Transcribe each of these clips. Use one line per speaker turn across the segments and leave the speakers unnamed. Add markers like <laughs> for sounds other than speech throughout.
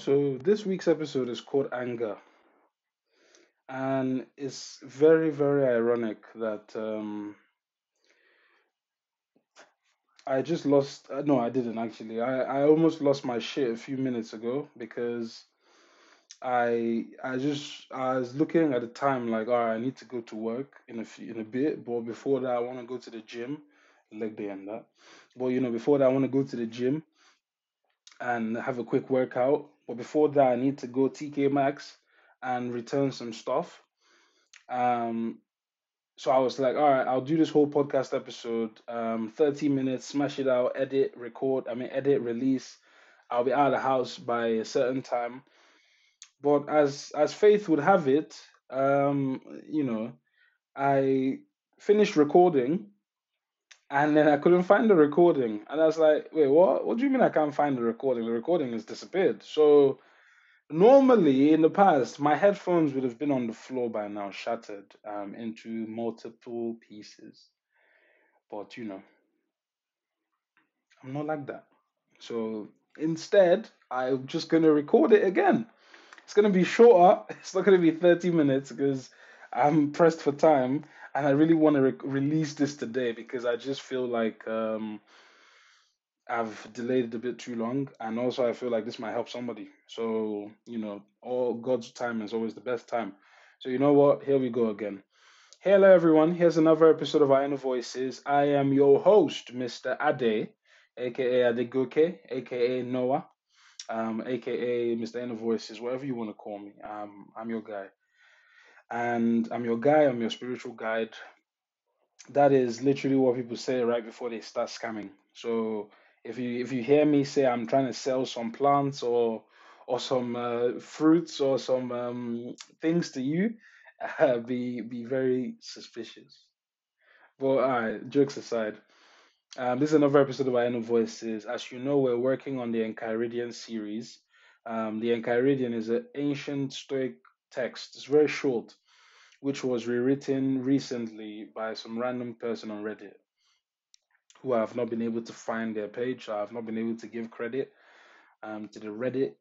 So this week's episode is called Anger, and it's very, very ironic that um, I just lost. Uh, no, I didn't actually. I I almost lost my shit a few minutes ago because I I just I was looking at the time like, all right, I need to go to work in a few, in a bit, but before that, I want to go to the gym, leg day and that. But you know, before that, I want to go to the gym and have a quick workout. But before that, I need to go TK Maxx and return some stuff. Um, so I was like, all right, I'll do this whole podcast episode, um, 30 minutes, smash it out, edit, record, I mean, edit, release. I'll be out of the house by a certain time. But as as faith would have it, um, you know, I finished recording and then I couldn't find the recording. And I was like, wait, what? What do you mean I can't find the recording? The recording has disappeared. So normally in the past, my headphones would have been on the floor by now, shattered um, into multiple pieces. But you know, I'm not like that. So instead, I'm just gonna record it again. It's gonna be shorter. <laughs> It's not gonna be 30 minutes because I'm pressed for time and I really want to re- release this today because I just feel like um, I've delayed it a bit too long, and also I feel like this might help somebody. So you know, all God's time is always the best time. So you know what? Here we go again. Hello everyone. Here's another episode of Inner Voices. I am your host, Mr. Ade, aka Adegoke, aka Noah, um, aka Mr. Inner Voices, whatever you want to call me. Um, I'm your guy and I'm your guy, I'm your spiritual guide. That is literally what people say right before they start scamming. So if you if you hear me say I'm trying to sell some plants or or some uh, fruits or some um, things to you, uh, <laughs> be be very suspicious. But right, jokes aside, um, this is another episode of Inner Voices. As you know, we're working on the Enchiridion series. Um, the Enchiridion is an ancient Stoic text. It's very short which was rewritten recently by some random person on Reddit who I have not been able to find their page. I have not been able to give credit um, to the Reddit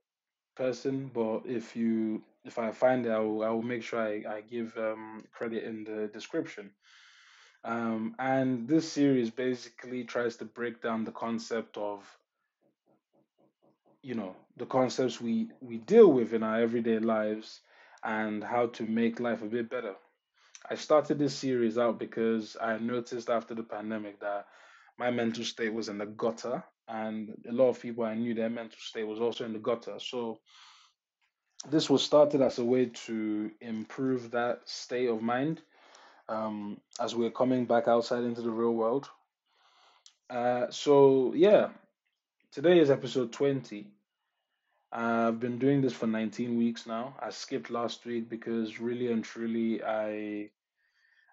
person, but if you if I find it, I will, I will make sure I, I give um, credit in the description. Um, and this series basically tries to break down the concept of you know the concepts we we deal with in our everyday lives and how to make life a bit better. I started this series out because I noticed after the pandemic that my mental state was in the gutter, and a lot of people I knew their mental state was also in the gutter. So this was started as a way to improve that state of mind um, as we're coming back outside into the real world. Uh, so yeah, today is episode 20 I've been doing this for 19 weeks now. I skipped last week because really and truly I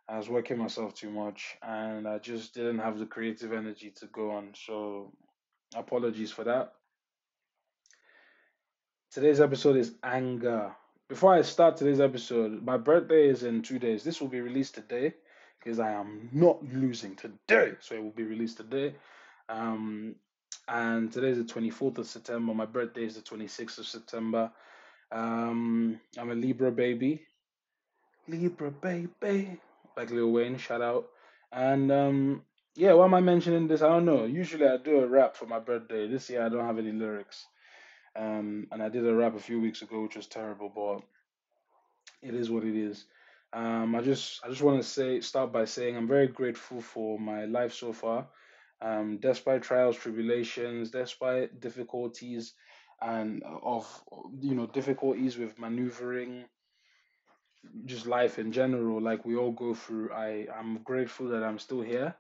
I was working myself too much and I just didn't have the creative energy to go on. So apologies for that. Today's episode is anger. Before I start today's episode, my birthday is in two days. This will be released today because I am not losing today. So it will be released today. Um, and today is the 24th of September. My birthday is the 26th of September. Um, I'm a Libra baby. Libra baby. Like Lil Wayne, shout out. And um, yeah, why am I mentioning this? I don't know. Usually I do a rap for my birthday. This year I don't have any lyrics. Um, and I did a rap a few weeks ago, which was terrible, but it is what it is. Um, I just I just want to say start by saying I'm very grateful for my life so far um, despite trials, tribulations, despite difficulties, and of you know difficulties with maneuvering, just life in general, like we all go through. I I'm grateful that I'm still here,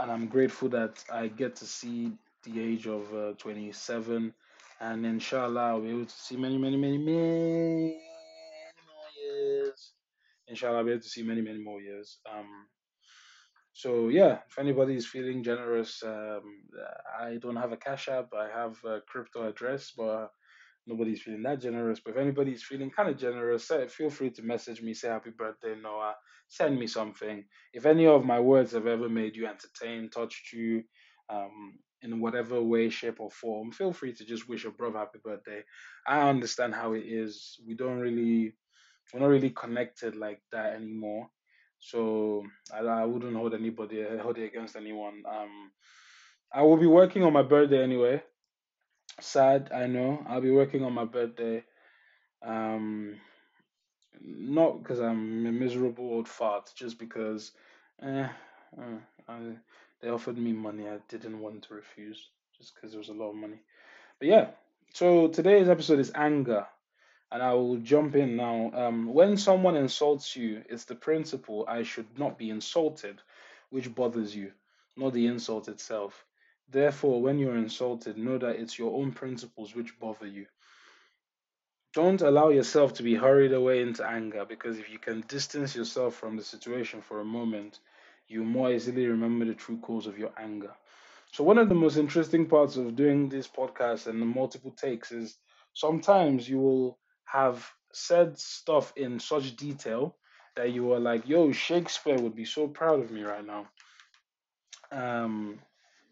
and I'm grateful that I get to see the age of uh, 27, and inshallah I'll be able to see many, many, many, many more years. Inshallah, I'll be able to see many, many more years. Um, so yeah, if anybody is feeling generous, um, I don't have a cash app. I have a crypto address, but nobody's feeling that generous. But if anybody's feeling kind of generous, feel free to message me, say happy birthday, Noah. Send me something. If any of my words have ever made you entertained, touched you, um, in whatever way, shape, or form, feel free to just wish your brother happy birthday. I understand how it is. We don't really, we're not really connected like that anymore. So I, I wouldn't hold anybody hold it against anyone. Um, I will be working on my birthday anyway. Sad, I know. I'll be working on my birthday. Um, not because I'm a miserable old fart, just because eh, uh, I, they offered me money I didn't want to refuse, just because there was a lot of money. But yeah, so today's episode is anger, and I will jump in now. Um, when someone insults you, it's the principle I should not be insulted, which bothers you, not the insult itself. Therefore, when you're insulted, know that it's your own principles which bother you. Don't allow yourself to be hurried away into anger because if you can distance yourself from the situation for a moment, you more easily remember the true cause of your anger. So, one of the most interesting parts of doing this podcast and the multiple takes is sometimes you will have said stuff in such detail that you are like, yo, Shakespeare would be so proud of me right now. Um,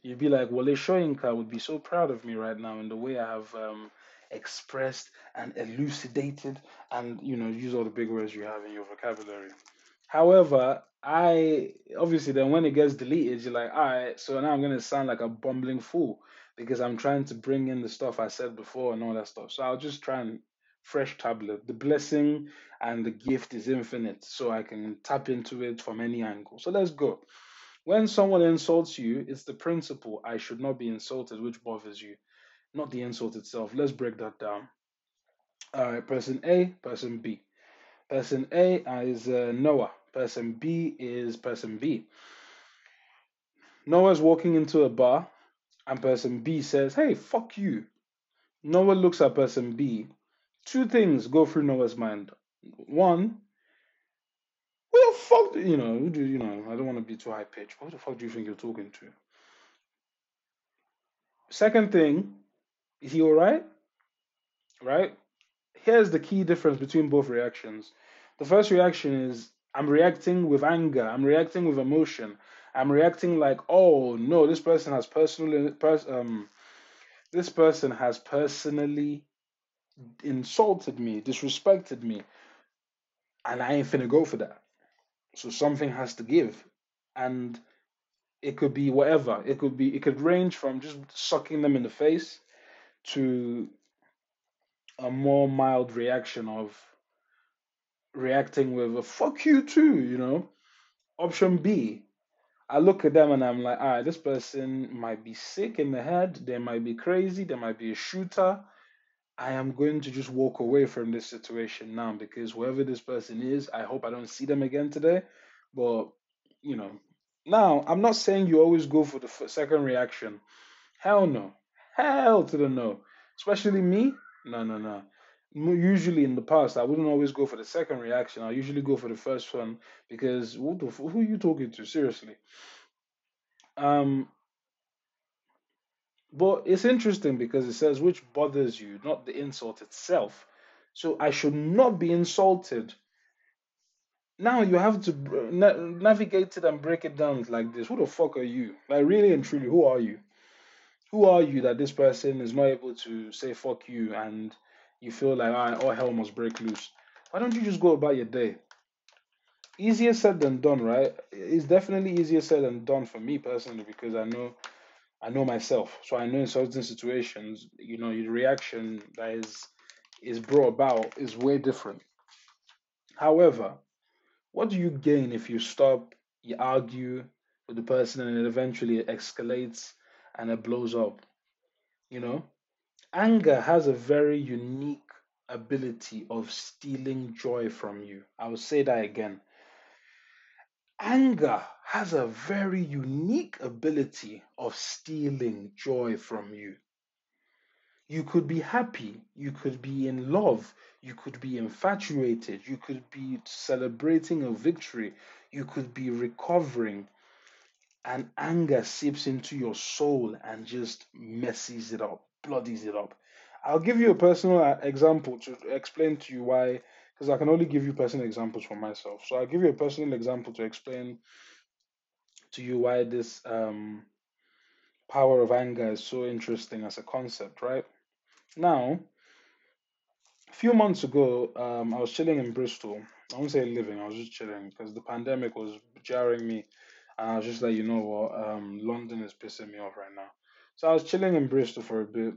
you'd be like, Wole Soyinka would be so proud of me right now in the way I have um, expressed and elucidated and you know use all the big words you have in your vocabulary however i obviously then when it gets deleted you're like all right so now i'm going to sound like a bumbling fool because i'm trying to bring in the stuff i said before and all that stuff so i'll just try and fresh tablet the blessing and the gift is infinite so i can tap into it from any angle so let's go when someone insults you it's the principle i should not be insulted which bothers you not the insult itself. Let's break that down. All right, person A, person B. Person A is uh, Noah. Person B is person B. Noah's walking into a bar, and person B says, Hey, fuck you. Noah looks at person B. Two things go through Noah's mind. One, who the fuck, do, you know, who do you know? I don't want to be too high pitched, who the fuck do you think you're talking to? Second thing, is he all right? Right? Here's the key difference between both reactions. The first reaction is I'm reacting with anger, I'm reacting with emotion. I'm reacting like, oh no, this person has personally, pers- um, this person has personally insulted me, disrespected me, and I ain't finna go for that. So something has to give, and it could be whatever. It could be, it could range from just sucking them in the face to a more mild reaction of reacting with a fuck you too, you know. Option B, I look at them and I'm like, all right, this person might be sick in the head, they might be crazy, they might be a shooter. I am going to just walk away from this situation now because whoever this person is, I hope I don't see them again today. But, you know, now I'm not saying you always go for the second reaction. Hell no. Hell to the no. Especially me. No, no, no. Usually in the past, I wouldn't always go for the second reaction. I usually go for the first one because who, the, who are you talking to? Seriously. Um, but it's interesting because it says which bothers you, not the insult itself. So I should not be insulted. Now you have to na- navigate it and break it down like this. Who the fuck are you? Like really and truly, who are you? who are you that this person is not able to say fuck you and you feel like all, right, all hell must break loose? Why don't you just go about your day? Easier said than done, right? It's definitely easier said than done for me personally because I know I know myself. So I know in certain situations, you know, your reaction that is is brought about is way different. However, what do you gain if you stop, you argue with the person and it eventually escalates and it blows up. You know, anger has a very unique ability of stealing joy from you. I will say that again. Anger has a very unique ability of stealing joy from you. You could be happy, you could be in love, you could be infatuated, you could be celebrating a victory, you could be recovering, and anger seeps into your soul and just messes it up, bloodies it up. I'll give you a personal uh, example to explain to you why, because I can only give you personal examples for myself. So I'll give you a personal example to explain to you why this um, power of anger is so interesting as a concept, right? Now, a few months ago, um, I was chilling in Bristol. I won't say living, I was just chilling because the pandemic was jarring me. And I was just like, you know what, um, London is pissing me off right now. So I was chilling in Bristol for a bit.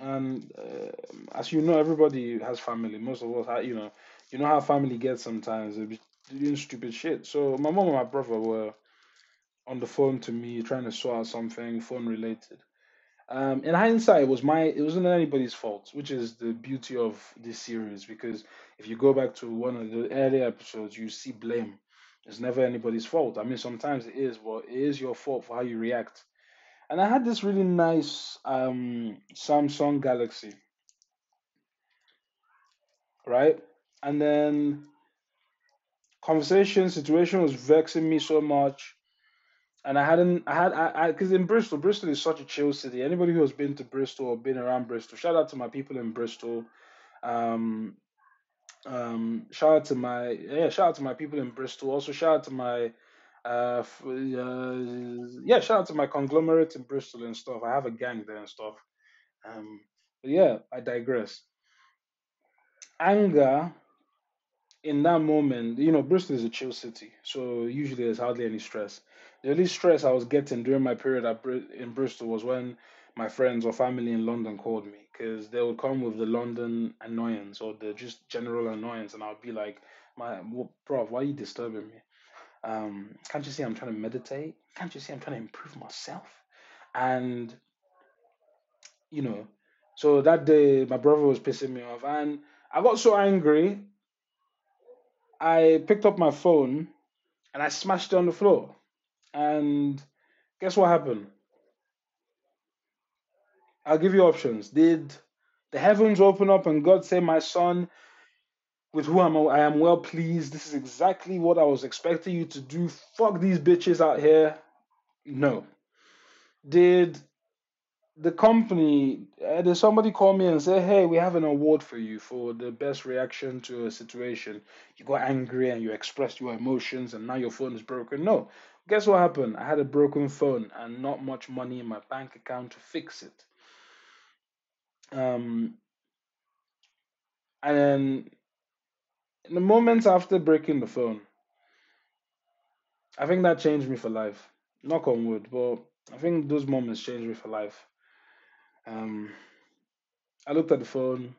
And uh, as you know, everybody has family. Most of us, you know, you know how family gets sometimes. They be doing stupid shit. So my mom and my brother were on the phone to me trying to sort out something phone related. Um, in hindsight, it was my it wasn't anybody's fault, which is the beauty of this series. Because if you go back to one of the earlier episodes, you see blame. It's never anybody's fault. I mean, sometimes it is, but it is your fault for how you react. And I had this really nice um, Samsung Galaxy, right? And then conversation situation was vexing me so much and I hadn't, I had, I, because in Bristol, Bristol is such a chill city. Anybody who has been to Bristol or been around Bristol, shout out to my people in Bristol. Um, um, shout out to my, yeah, shout out to my people in Bristol. Also, shout out to my, uh, uh, yeah, shout out to my conglomerate in Bristol and stuff. I have a gang there and stuff. Um, but yeah, I digress. Anger in that moment, you know, Bristol is a chill city, so usually there's hardly any stress. The only stress I was getting during my period at Br- in Bristol was when my friends or family in London called me because they would come with the London annoyance or the just general annoyance, and I'd be like, "My, well, bro, why are you disturbing me? Um, can't you see I'm trying to meditate? Can't you see I'm trying to improve myself?" And you know, so that day my brother was pissing me off, and I got so angry I picked up my phone and I smashed it on the floor. And guess what happened? I'll give you options. Did the heavens open up and God say, My son, with whom I am well pleased, this is exactly what I was expecting you to do. Fuck these bitches out here. No. Did the company, uh, did somebody call me and say, Hey, we have an award for you for the best reaction to a situation? You got angry and you expressed your emotions and now your phone is broken. No. Guess what happened? I had a broken phone and not much money in my bank account to fix it. Um, and then in the moments after breaking the phone, I think that changed me for life. Knock on wood, but I think those moments changed me for life. Um, I looked at the phone.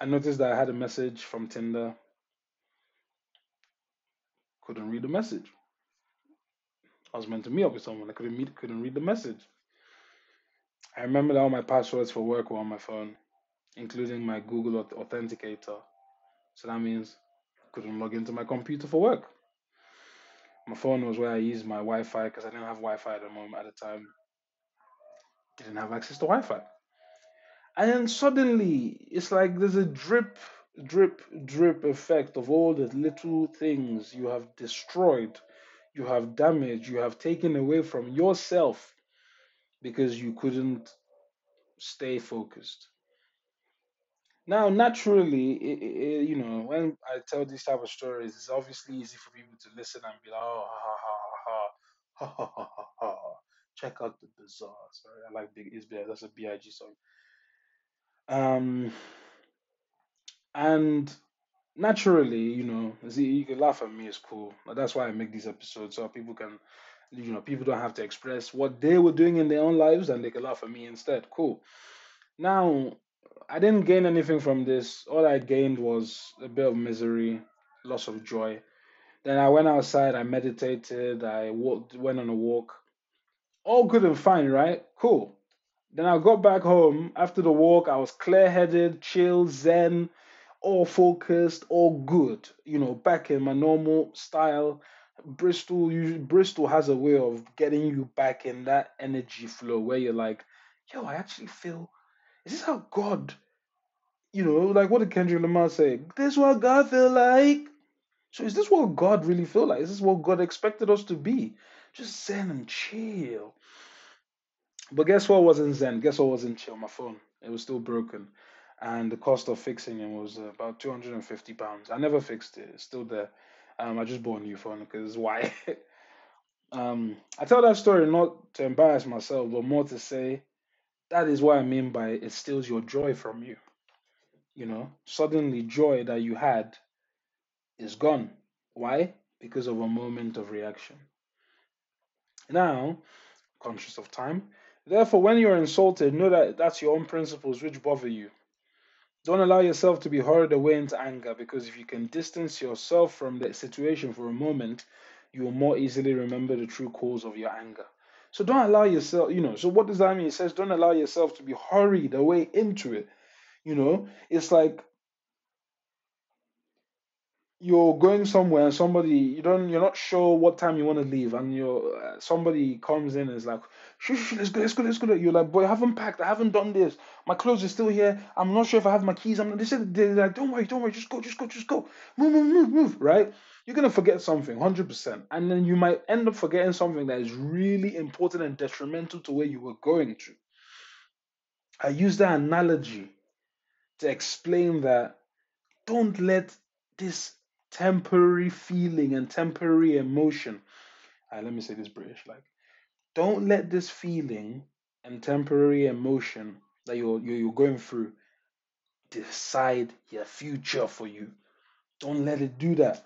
I noticed that I had a message from Tinder. Couldn't read the message. I was meant to meet up with someone. I couldn't meet. Couldn't read the message. I remember that all my passwords for work were on my phone, including my Google Authenticator. So that means I couldn't log into my computer for work. My phone was where I used my Wi-Fi because I didn't have Wi-Fi at the moment at the time. Didn't have access to Wi-Fi. And then suddenly it's like there's a drip, drip, drip effect of all the little things you have destroyed, you have damaged, you have taken away from yourself because you couldn't stay focused. Now, naturally, it, it, you know, when I tell these type of stories, it's obviously easy for people to listen and be like, "Oh, ha ha ha ha ha ha ha ha." Ha." Check out the bizarre. Sorry, I like Big Is That's a Big song. Um, and naturally, you know, see, you can laugh at me. It's cool. That's why I make these episodes so people can, you know, people don't have to express what they were doing in their own lives, and they can laugh at me instead. Cool. Now, I didn't gain anything from this. All I gained was a bit of misery, loss of joy. Then I went outside, I meditated, I walked, went on a walk. All good and fine, right? Cool. Then I got back home after the walk. I was clear headed, chill, zen, all focused, all good. You know, back in my normal style. Bristol, usually, Bristol has a way of getting you back in that energy flow where you're like, yo, I actually feel. Is this how God you know, like what did Kendrick Lamar say? This is what God feel like. So is this what God really feel like? Is this what God expected us to be? Just zen and chill. But guess what wasn't zen? Guess what wasn't chill? My phone. It was still broken. And the cost of fixing it was about 250 pounds. I never fixed it. It's still there. Um, I just bought a new phone because why? <laughs> Um, I tell that story not to embarrass myself, but more to say that is what I mean by it steals your joy from you. You know, suddenly joy that you had is gone. Why? Because of a moment of reaction. Now, conscious of time, therefore, when you're insulted, know that that's your own principles which bother you. Don't allow yourself to be hurried away into anger because if you can distance yourself from the situation for a moment, you will more easily remember the true cause of your anger. So don't allow yourself, you know. So what does that mean? It says don't allow yourself to be hurried away into it. You know, it's like you're going somewhere and somebody you don't you're not sure what time you want to leave and you're uh, somebody comes in and is like shh, shh, let's go let's go let's go. You're like boy I haven't packed I haven't done this. My clothes are still here. I'm not sure if I have my keys. I'm they said they're like don't worry don't worry. Just go just go just go. Move move move move right? You're gonna forget something 100% and then you might end up forgetting something that is really important and detrimental to where you were going to. I use that analogy to explain that don't let this temporary feeling and temporary emotion. Right, let me say this British like don't let this feeling and temporary emotion that you're, you're you're going through decide your future for you. Don't let it do that.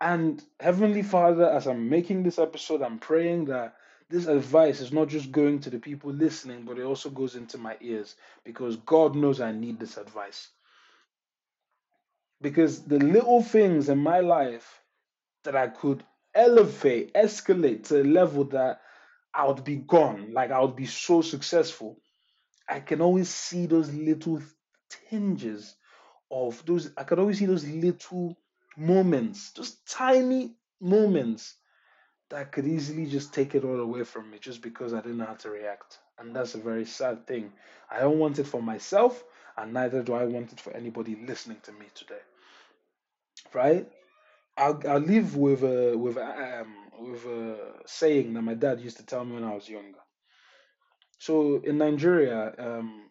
And Heavenly Father, as I'm making this episode, I'm praying that this advice is not just going to the people listening, but it also goes into my ears because God knows I need this advice. Because the little things in my life that I could elevate, escalate to a level that I would be gone, like I would be so successful. I can always see those little tinges of those, I can always see those little moments, just tiny moments that could easily just take it all away from me just because I didn't know how to react. And that's a very sad thing. I don't want it for myself, and neither do I want it for anybody listening to me today. Right? I'll, I'll leave with a with a, um with a saying that my dad used to tell me when I was younger. So in Nigeria, um,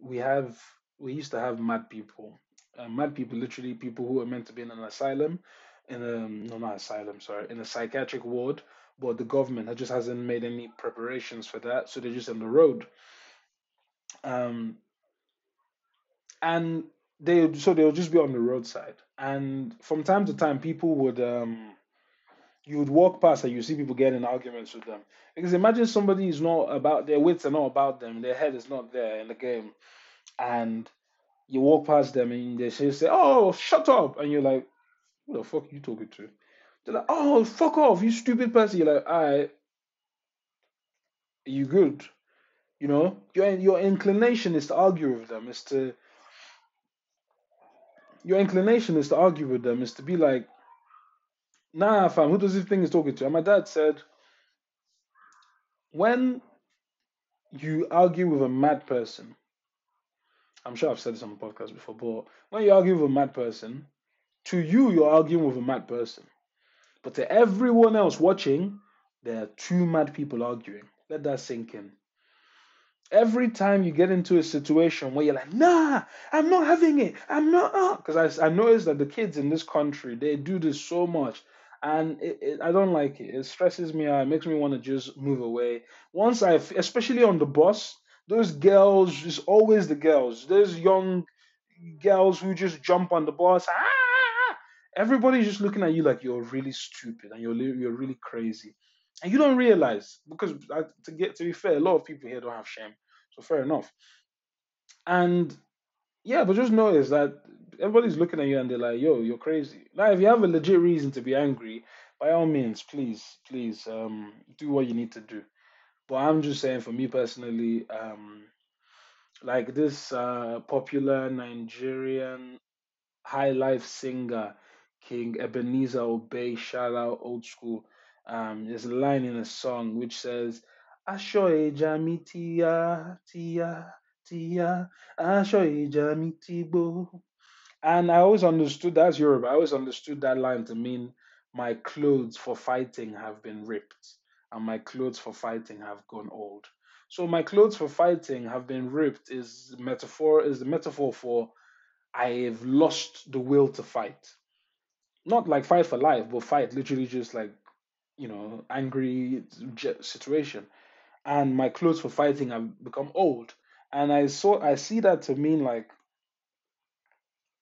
we have we used to have mad people. Uh, mad people, literally people who are meant to be in an asylum, in a no not asylum, sorry, in a psychiatric ward, but the government just hasn't made any preparations for that, so they're just on the road. Um, and they so they'll just be on the roadside, and from time to time, people would um you would walk past and you see people getting arguments with them. Because imagine somebody is not about their wits are not about them, their head is not there in the game, and you walk past them and they say, "Oh, shut up," and you're like, "Who the fuck are you talking to?" They're like, "Oh, fuck off, you stupid person." You're like, "All right, you good?" You know, your your inclination is to argue with them, is to your inclination is to argue with them, is to be like, "Nah, fam, who does this thing he's talking to?" And my dad said, when you argue with a mad person, I'm sure I've said this on the podcast before, but when you argue with a mad person, to you, you're arguing with a mad person. But to everyone else watching, there are two mad people arguing. Let that sink in. Every time you get into a situation where you're like, nah, I'm not having it. I'm not, because I, I noticed that the kids in this country, they do this so much and it, it, I don't like it. It stresses me out. It makes me want to just move away. Once I, especially on the bus, those girls, is always the girls. Those young girls who just jump on the bus. Ah! ah, ah, ah. Everybody's just looking at you like you're really stupid and you're you're really crazy, and you don't realize because to get to be fair, a lot of people here don't have shame, so fair enough. And yeah, but just notice that everybody's looking at you and they're like, "Yo, you're crazy." Now, if you have a legit reason to be angry, by all means, please, please, um, do what you need to do. But I'm just saying, for me personally, um, like this uh, popular Nigerian high life singer, King Ebenezer Obey, shout out old school. Um, there's a line in a song which says, "Asho ejami tia tia tia, asho tibo." And I always understood that's Yoruba. I always understood that line to mean my clothes for fighting have been ripped and my clothes for fighting have gone old. So my clothes for fighting have been ripped is metaphor is the metaphor for I have lost the will to fight. Not like fight for life, but fight literally just like you know, angry situation, and my clothes for fighting have become old. And I saw, I see that to mean like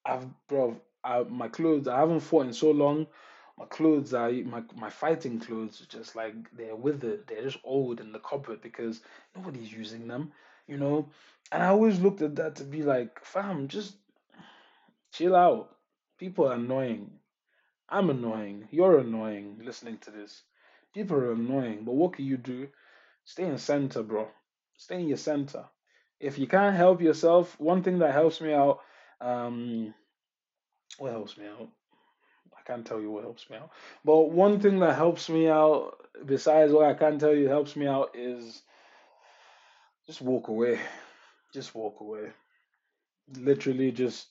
I've, bro, I, my clothes. I haven't fought in so long. My clothes are my my fighting clothes. Just like they're withered. They're just old in the cupboard because nobody's using them. You know. And I always looked at that to be like, fam, just chill out. People are annoying. I'm annoying. You're annoying. Listening to this, people are annoying. But what can you do? Stay in center, bro. Stay in your center. If you can't help yourself, one thing that helps me out. Um, what helps me out? I can't tell you what helps me out. But one thing that helps me out, besides what I can't tell you helps me out, is just walk away. Just walk away. Literally, just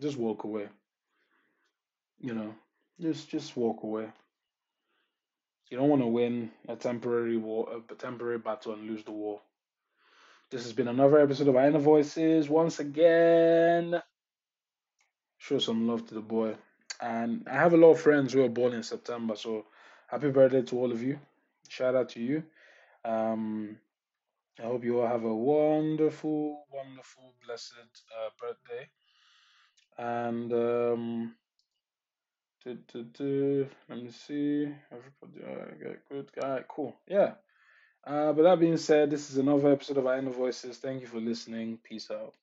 just walk away. You know, just just walk away. You don't want to win a temporary war, a temporary battle, and lose the war. This has been another episode of Inner Voices. Once again, show some love to the boy. And I have a lot of friends who are born in September, so happy birthday to all of you. Shout out to you. Um, I hope you all have a wonderful, wonderful, blessed uh, birthday. And um, let me see. Everybody, uh, good guy, cool. Yeah. Uh, but that being said, this is another episode of I Inner Voices. Thank you for listening. Peace out.